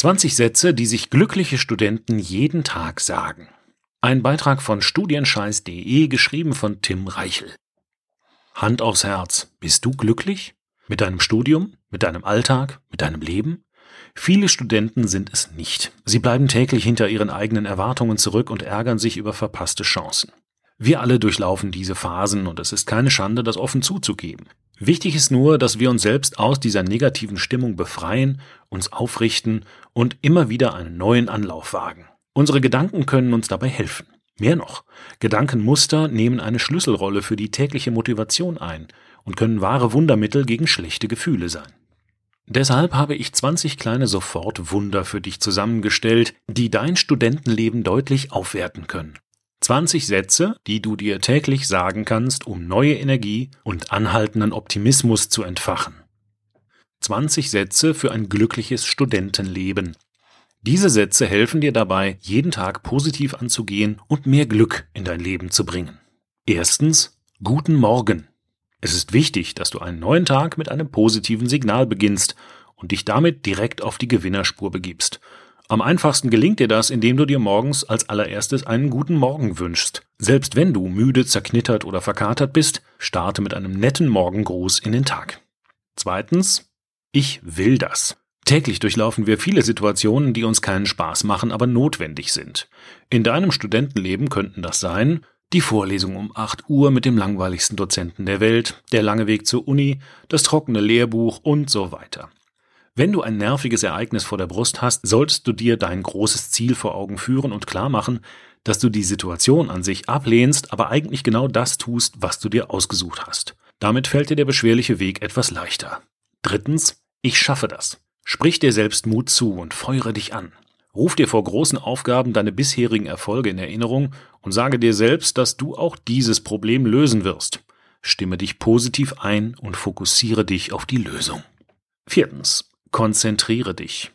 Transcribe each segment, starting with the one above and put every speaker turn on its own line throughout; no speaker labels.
20 Sätze, die sich glückliche Studenten jeden Tag sagen. Ein Beitrag von studienscheiß.de geschrieben von Tim Reichel. Hand aufs Herz. Bist du glücklich? Mit deinem Studium? Mit deinem Alltag? Mit deinem Leben? Viele Studenten sind es nicht. Sie bleiben täglich hinter ihren eigenen Erwartungen zurück und ärgern sich über verpasste Chancen. Wir alle durchlaufen diese Phasen und es ist keine Schande, das offen zuzugeben. Wichtig ist nur, dass wir uns selbst aus dieser negativen Stimmung befreien, uns aufrichten und immer wieder einen neuen Anlauf wagen. Unsere Gedanken können uns dabei helfen. Mehr noch, Gedankenmuster nehmen eine Schlüsselrolle für die tägliche Motivation ein und können wahre Wundermittel gegen schlechte Gefühle sein. Deshalb habe ich 20 kleine Sofortwunder für dich zusammengestellt, die dein Studentenleben deutlich aufwerten können. 20 Sätze, die du dir täglich sagen kannst, um neue Energie und anhaltenden Optimismus zu entfachen. 20 Sätze für ein glückliches Studentenleben. Diese Sätze helfen dir dabei, jeden Tag positiv anzugehen und mehr Glück in dein Leben zu bringen. Erstens, guten Morgen. Es ist wichtig, dass du einen neuen Tag mit einem positiven Signal beginnst und dich damit direkt auf die Gewinnerspur begibst. Am einfachsten gelingt dir das, indem du dir morgens als allererstes einen guten Morgen wünschst. Selbst wenn du müde, zerknittert oder verkatert bist, starte mit einem netten Morgengruß in den Tag. Zweitens, ich will das. Täglich durchlaufen wir viele Situationen, die uns keinen Spaß machen, aber notwendig sind. In deinem Studentenleben könnten das sein, die Vorlesung um 8 Uhr mit dem langweiligsten Dozenten der Welt, der lange Weg zur Uni, das trockene Lehrbuch und so weiter. Wenn du ein nerviges Ereignis vor der Brust hast, solltest du dir dein großes Ziel vor Augen führen und klar machen, dass du die Situation an sich ablehnst, aber eigentlich genau das tust, was du dir ausgesucht hast. Damit fällt dir der beschwerliche Weg etwas leichter. Drittens, ich schaffe das. Sprich dir selbst Mut zu und feuere dich an. Ruf dir vor großen Aufgaben deine bisherigen Erfolge in Erinnerung und sage dir selbst, dass du auch dieses Problem lösen wirst. Stimme dich positiv ein und fokussiere dich auf die Lösung. Viertens. Konzentriere dich.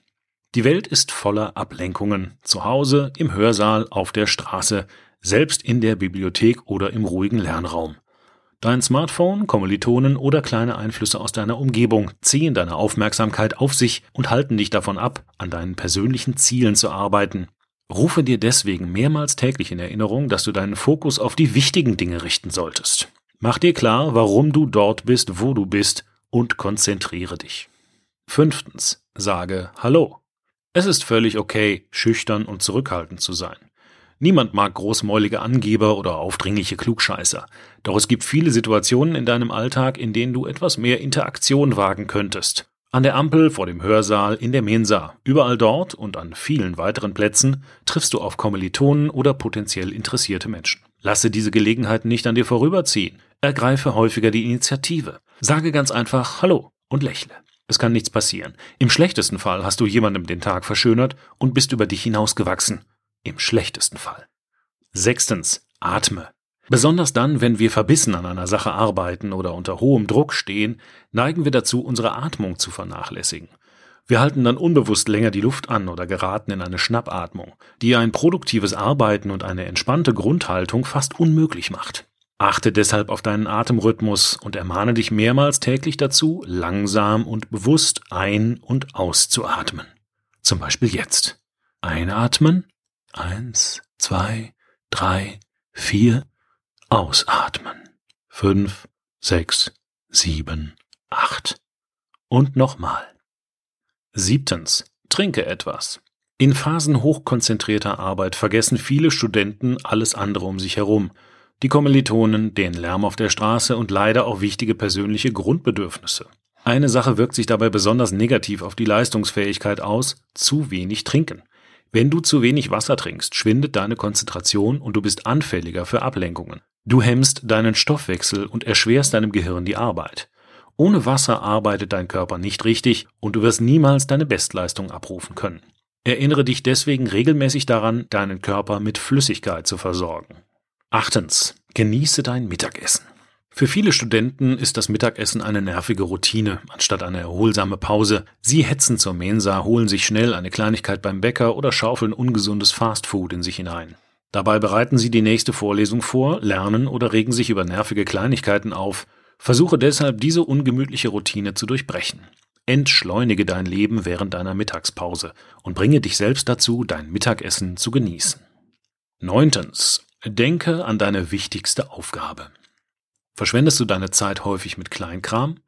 Die Welt ist voller Ablenkungen. Zu Hause, im Hörsaal, auf der Straße, selbst in der Bibliothek oder im ruhigen Lernraum. Dein Smartphone, Kommilitonen oder kleine Einflüsse aus deiner Umgebung ziehen deine Aufmerksamkeit auf sich und halten dich davon ab, an deinen persönlichen Zielen zu arbeiten. Rufe dir deswegen mehrmals täglich in Erinnerung, dass du deinen Fokus auf die wichtigen Dinge richten solltest. Mach dir klar, warum du dort bist, wo du bist und konzentriere dich. Fünftens, sage Hallo. Es ist völlig okay, schüchtern und zurückhaltend zu sein. Niemand mag großmäulige Angeber oder aufdringliche Klugscheißer. Doch es gibt viele Situationen in deinem Alltag, in denen du etwas mehr Interaktion wagen könntest. An der Ampel, vor dem Hörsaal, in der Mensa, überall dort und an vielen weiteren Plätzen triffst du auf Kommilitonen oder potenziell interessierte Menschen. Lasse diese Gelegenheiten nicht an dir vorüberziehen. Ergreife häufiger die Initiative. Sage ganz einfach Hallo und lächle. Es kann nichts passieren. Im schlechtesten Fall hast du jemandem den Tag verschönert und bist über dich hinausgewachsen. Im schlechtesten Fall. Sechstens. Atme. Besonders dann, wenn wir verbissen an einer Sache arbeiten oder unter hohem Druck stehen, neigen wir dazu, unsere Atmung zu vernachlässigen. Wir halten dann unbewusst länger die Luft an oder geraten in eine Schnappatmung, die ein produktives Arbeiten und eine entspannte Grundhaltung fast unmöglich macht. Achte deshalb auf deinen Atemrhythmus und ermahne dich mehrmals täglich dazu, langsam und bewusst ein- und auszuatmen. Zum Beispiel jetzt. Einatmen. Eins, zwei, drei, vier. Ausatmen. Fünf, sechs, sieben, acht. Und nochmal. Siebtens. Trinke etwas. In Phasen hochkonzentrierter Arbeit vergessen viele Studenten alles andere um sich herum die Kommilitonen, den Lärm auf der Straße und leider auch wichtige persönliche Grundbedürfnisse. Eine Sache wirkt sich dabei besonders negativ auf die Leistungsfähigkeit aus, zu wenig trinken. Wenn du zu wenig Wasser trinkst, schwindet deine Konzentration und du bist anfälliger für Ablenkungen. Du hemmst deinen Stoffwechsel und erschwerst deinem Gehirn die Arbeit. Ohne Wasser arbeitet dein Körper nicht richtig und du wirst niemals deine Bestleistung abrufen können. Erinnere dich deswegen regelmäßig daran, deinen Körper mit Flüssigkeit zu versorgen. Achtens. Genieße dein Mittagessen. Für viele Studenten ist das Mittagessen eine nervige Routine, anstatt eine erholsame Pause. Sie hetzen zur Mensa, holen sich schnell eine Kleinigkeit beim Bäcker oder schaufeln ungesundes Fastfood in sich hinein. Dabei bereiten sie die nächste Vorlesung vor, lernen oder regen sich über nervige Kleinigkeiten auf. Versuche deshalb, diese ungemütliche Routine zu durchbrechen. Entschleunige dein Leben während deiner Mittagspause und bringe dich selbst dazu, dein Mittagessen zu genießen. Neuntens. Denke an deine wichtigste Aufgabe. Verschwendest du deine Zeit häufig mit Kleinkram?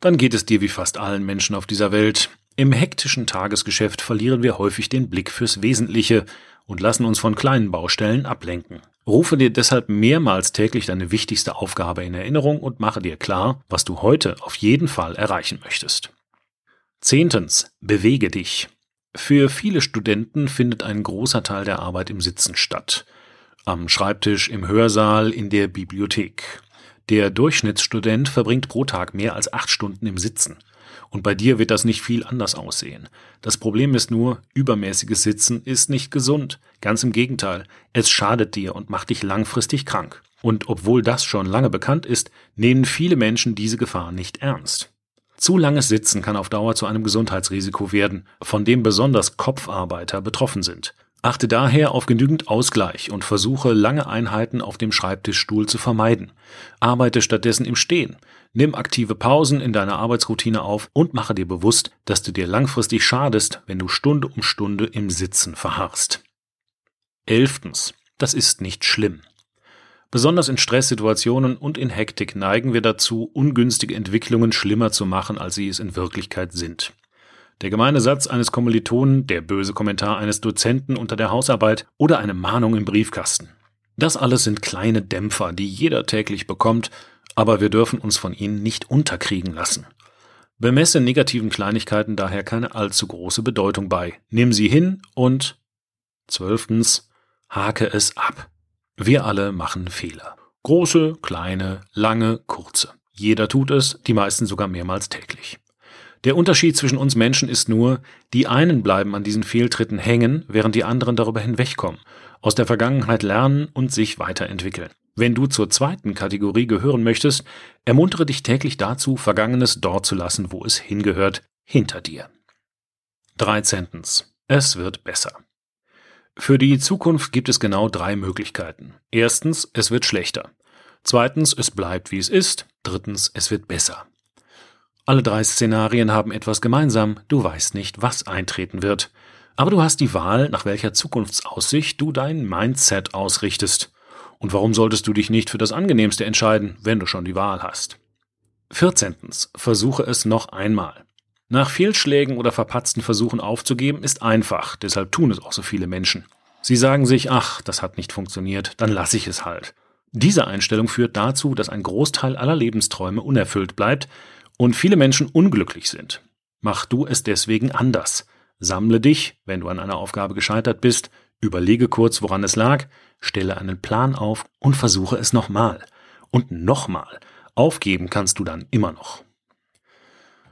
Dann geht es dir wie fast allen Menschen auf dieser Welt. Im hektischen Tagesgeschäft verlieren wir häufig den Blick fürs Wesentliche und lassen uns von kleinen Baustellen ablenken. Rufe dir deshalb mehrmals täglich deine wichtigste Aufgabe in Erinnerung und mache dir klar, was du heute auf jeden Fall erreichen möchtest. Zehntens. Bewege dich. Für viele Studenten findet ein großer Teil der Arbeit im Sitzen statt. Am Schreibtisch, im Hörsaal, in der Bibliothek. Der Durchschnittsstudent verbringt pro Tag mehr als acht Stunden im Sitzen. Und bei dir wird das nicht viel anders aussehen. Das Problem ist nur, übermäßiges Sitzen ist nicht gesund. Ganz im Gegenteil, es schadet dir und macht dich langfristig krank. Und obwohl das schon lange bekannt ist, nehmen viele Menschen diese Gefahr nicht ernst. Zu langes Sitzen kann auf Dauer zu einem Gesundheitsrisiko werden, von dem besonders Kopfarbeiter betroffen sind. Achte daher auf genügend Ausgleich und versuche lange Einheiten auf dem Schreibtischstuhl zu vermeiden. Arbeite stattdessen im Stehen. Nimm aktive Pausen in deiner Arbeitsroutine auf und mache dir bewusst, dass du dir langfristig schadest, wenn du Stunde um Stunde im Sitzen verharrst. Elftens. Das ist nicht schlimm. Besonders in Stresssituationen und in Hektik neigen wir dazu, ungünstige Entwicklungen schlimmer zu machen, als sie es in Wirklichkeit sind. Der gemeine Satz eines Kommilitonen, der böse Kommentar eines Dozenten unter der Hausarbeit oder eine Mahnung im Briefkasten. Das alles sind kleine Dämpfer, die jeder täglich bekommt, aber wir dürfen uns von ihnen nicht unterkriegen lassen. Bemesse negativen Kleinigkeiten daher keine allzu große Bedeutung bei. Nimm sie hin und zwölftens hake es ab. Wir alle machen Fehler. Große, kleine, lange, kurze. Jeder tut es, die meisten sogar mehrmals täglich. Der Unterschied zwischen uns Menschen ist nur, die einen bleiben an diesen Fehltritten hängen, während die anderen darüber hinwegkommen, aus der Vergangenheit lernen und sich weiterentwickeln. Wenn du zur zweiten Kategorie gehören möchtest, ermuntere dich täglich dazu, Vergangenes dort zu lassen, wo es hingehört, hinter dir. 13. Es wird besser. Für die Zukunft gibt es genau drei Möglichkeiten. Erstens, es wird schlechter. Zweitens, es bleibt wie es ist. Drittens, es wird besser. Alle drei Szenarien haben etwas gemeinsam, du weißt nicht, was eintreten wird. Aber du hast die Wahl, nach welcher Zukunftsaussicht du dein Mindset ausrichtest. Und warum solltest du dich nicht für das Angenehmste entscheiden, wenn du schon die Wahl hast? 14. Versuche es noch einmal. Nach Fehlschlägen oder verpatzten Versuchen aufzugeben ist einfach, deshalb tun es auch so viele Menschen. Sie sagen sich, ach, das hat nicht funktioniert, dann lasse ich es halt. Diese Einstellung führt dazu, dass ein Großteil aller Lebensträume unerfüllt bleibt und viele Menschen unglücklich sind. Mach du es deswegen anders. Sammle dich, wenn du an einer Aufgabe gescheitert bist, überlege kurz, woran es lag, stelle einen Plan auf und versuche es nochmal. Und nochmal. Aufgeben kannst du dann immer noch.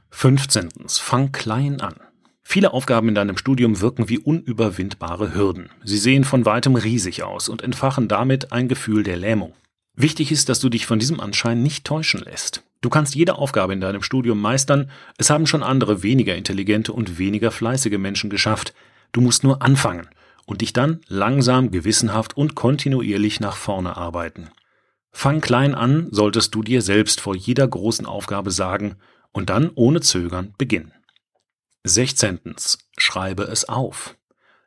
15. Fang klein an. Viele Aufgaben in deinem Studium wirken wie unüberwindbare Hürden. Sie sehen von weitem riesig aus und entfachen damit ein Gefühl der Lähmung. Wichtig ist, dass du dich von diesem Anschein nicht täuschen lässt. Du kannst jede Aufgabe in deinem Studium meistern, es haben schon andere weniger intelligente und weniger fleißige Menschen geschafft. Du musst nur anfangen und dich dann langsam, gewissenhaft und kontinuierlich nach vorne arbeiten. Fang klein an, solltest du dir selbst vor jeder großen Aufgabe sagen und dann ohne Zögern beginnen. 16. Schreibe es auf.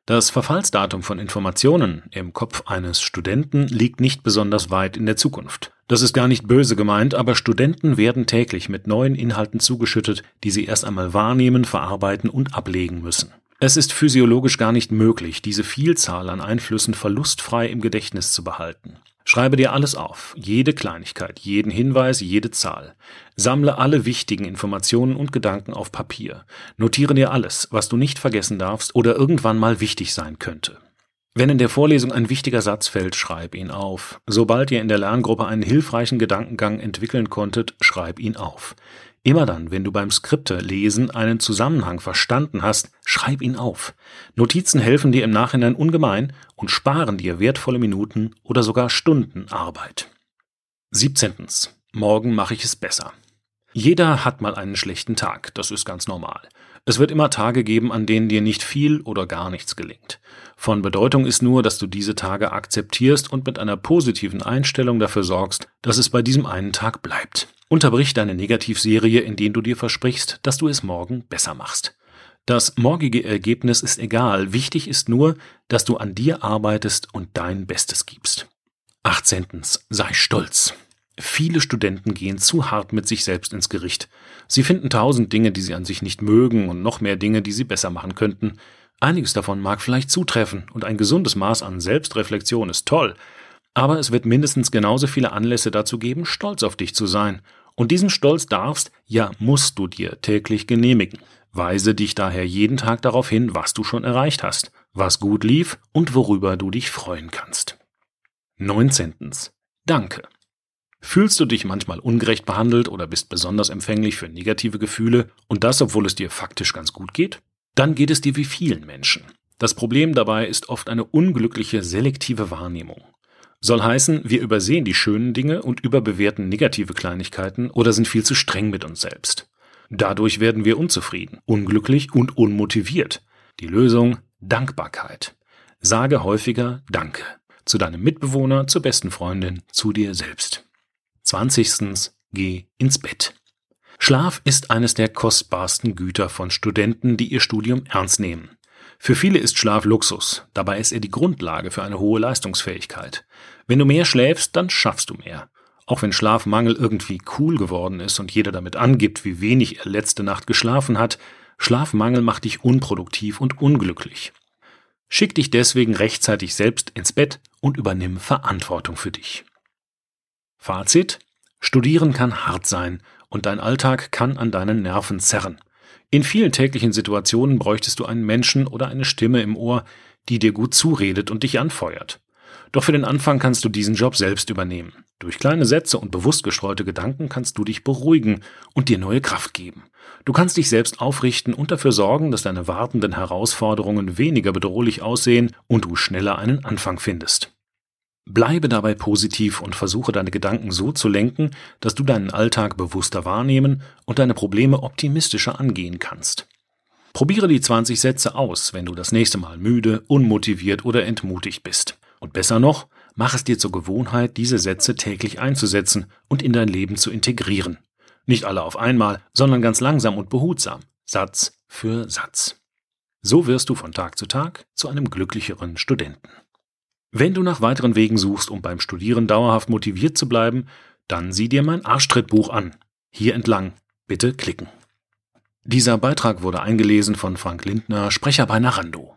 Das Verfallsdatum von Informationen im Kopf eines Studenten liegt nicht besonders weit in der Zukunft. Das ist gar nicht böse gemeint, aber Studenten werden täglich mit neuen Inhalten zugeschüttet, die sie erst einmal wahrnehmen, verarbeiten und ablegen müssen. Es ist physiologisch gar nicht möglich, diese Vielzahl an Einflüssen verlustfrei im Gedächtnis zu behalten. Schreibe dir alles auf, jede Kleinigkeit, jeden Hinweis, jede Zahl. Sammle alle wichtigen Informationen und Gedanken auf Papier. Notiere dir alles, was du nicht vergessen darfst oder irgendwann mal wichtig sein könnte. Wenn in der Vorlesung ein wichtiger Satz fällt, schreib ihn auf. Sobald ihr in der Lerngruppe einen hilfreichen Gedankengang entwickeln konntet, schreib ihn auf. Immer dann, wenn du beim Skripte lesen einen Zusammenhang verstanden hast, schreib ihn auf. Notizen helfen dir im Nachhinein ungemein und sparen dir wertvolle Minuten oder sogar Stunden Arbeit. 17. Morgen mache ich es besser. Jeder hat mal einen schlechten Tag, das ist ganz normal. Es wird immer Tage geben, an denen dir nicht viel oder gar nichts gelingt. Von Bedeutung ist nur, dass du diese Tage akzeptierst und mit einer positiven Einstellung dafür sorgst, dass es bei diesem einen Tag bleibt. Unterbrich deine Negativserie, indem du dir versprichst, dass du es morgen besser machst. Das morgige Ergebnis ist egal, wichtig ist nur, dass du an dir arbeitest und dein Bestes gibst. 18. Sei stolz. Viele Studenten gehen zu hart mit sich selbst ins Gericht. Sie finden tausend Dinge, die sie an sich nicht mögen und noch mehr Dinge, die sie besser machen könnten. Einiges davon mag vielleicht zutreffen und ein gesundes Maß an Selbstreflexion ist toll, aber es wird mindestens genauso viele Anlässe dazu geben, stolz auf dich zu sein. Und diesen Stolz darfst, ja musst du dir täglich genehmigen. Weise dich daher jeden Tag darauf hin, was du schon erreicht hast, was gut lief und worüber du dich freuen kannst. 19. Danke. Fühlst du dich manchmal ungerecht behandelt oder bist besonders empfänglich für negative Gefühle und das, obwohl es dir faktisch ganz gut geht? Dann geht es dir wie vielen Menschen. Das Problem dabei ist oft eine unglückliche selektive Wahrnehmung. Soll heißen, wir übersehen die schönen Dinge und überbewerten negative Kleinigkeiten oder sind viel zu streng mit uns selbst. Dadurch werden wir unzufrieden, unglücklich und unmotiviert. Die Lösung Dankbarkeit. Sage häufiger Danke. Zu deinem Mitbewohner, zur besten Freundin, zu dir selbst. 20. Geh ins Bett. Schlaf ist eines der kostbarsten Güter von Studenten, die ihr Studium ernst nehmen. Für viele ist Schlaf Luxus, dabei ist er die Grundlage für eine hohe Leistungsfähigkeit. Wenn du mehr schläfst, dann schaffst du mehr. Auch wenn Schlafmangel irgendwie cool geworden ist und jeder damit angibt, wie wenig er letzte Nacht geschlafen hat, Schlafmangel macht dich unproduktiv und unglücklich. Schick dich deswegen rechtzeitig selbst ins Bett und übernimm Verantwortung für dich. Fazit Studieren kann hart sein und dein Alltag kann an deinen Nerven zerren. In vielen täglichen Situationen bräuchtest du einen Menschen oder eine Stimme im Ohr, die dir gut zuredet und dich anfeuert. Doch für den Anfang kannst du diesen Job selbst übernehmen. Durch kleine Sätze und bewusst gestreute Gedanken kannst du dich beruhigen und dir neue Kraft geben. Du kannst dich selbst aufrichten und dafür sorgen, dass deine wartenden Herausforderungen weniger bedrohlich aussehen und du schneller einen Anfang findest. Bleibe dabei positiv und versuche deine Gedanken so zu lenken, dass du deinen Alltag bewusster wahrnehmen und deine Probleme optimistischer angehen kannst. Probiere die 20 Sätze aus, wenn du das nächste Mal müde, unmotiviert oder entmutigt bist. Und besser noch, mach es dir zur Gewohnheit, diese Sätze täglich einzusetzen und in dein Leben zu integrieren. Nicht alle auf einmal, sondern ganz langsam und behutsam, Satz für Satz. So wirst du von Tag zu Tag zu einem glücklicheren Studenten. Wenn du nach weiteren Wegen suchst, um beim Studieren dauerhaft motiviert zu bleiben, dann sieh dir mein Arschtrittbuch an. Hier entlang. Bitte klicken. Dieser Beitrag wurde eingelesen von Frank Lindner, Sprecher bei Narando.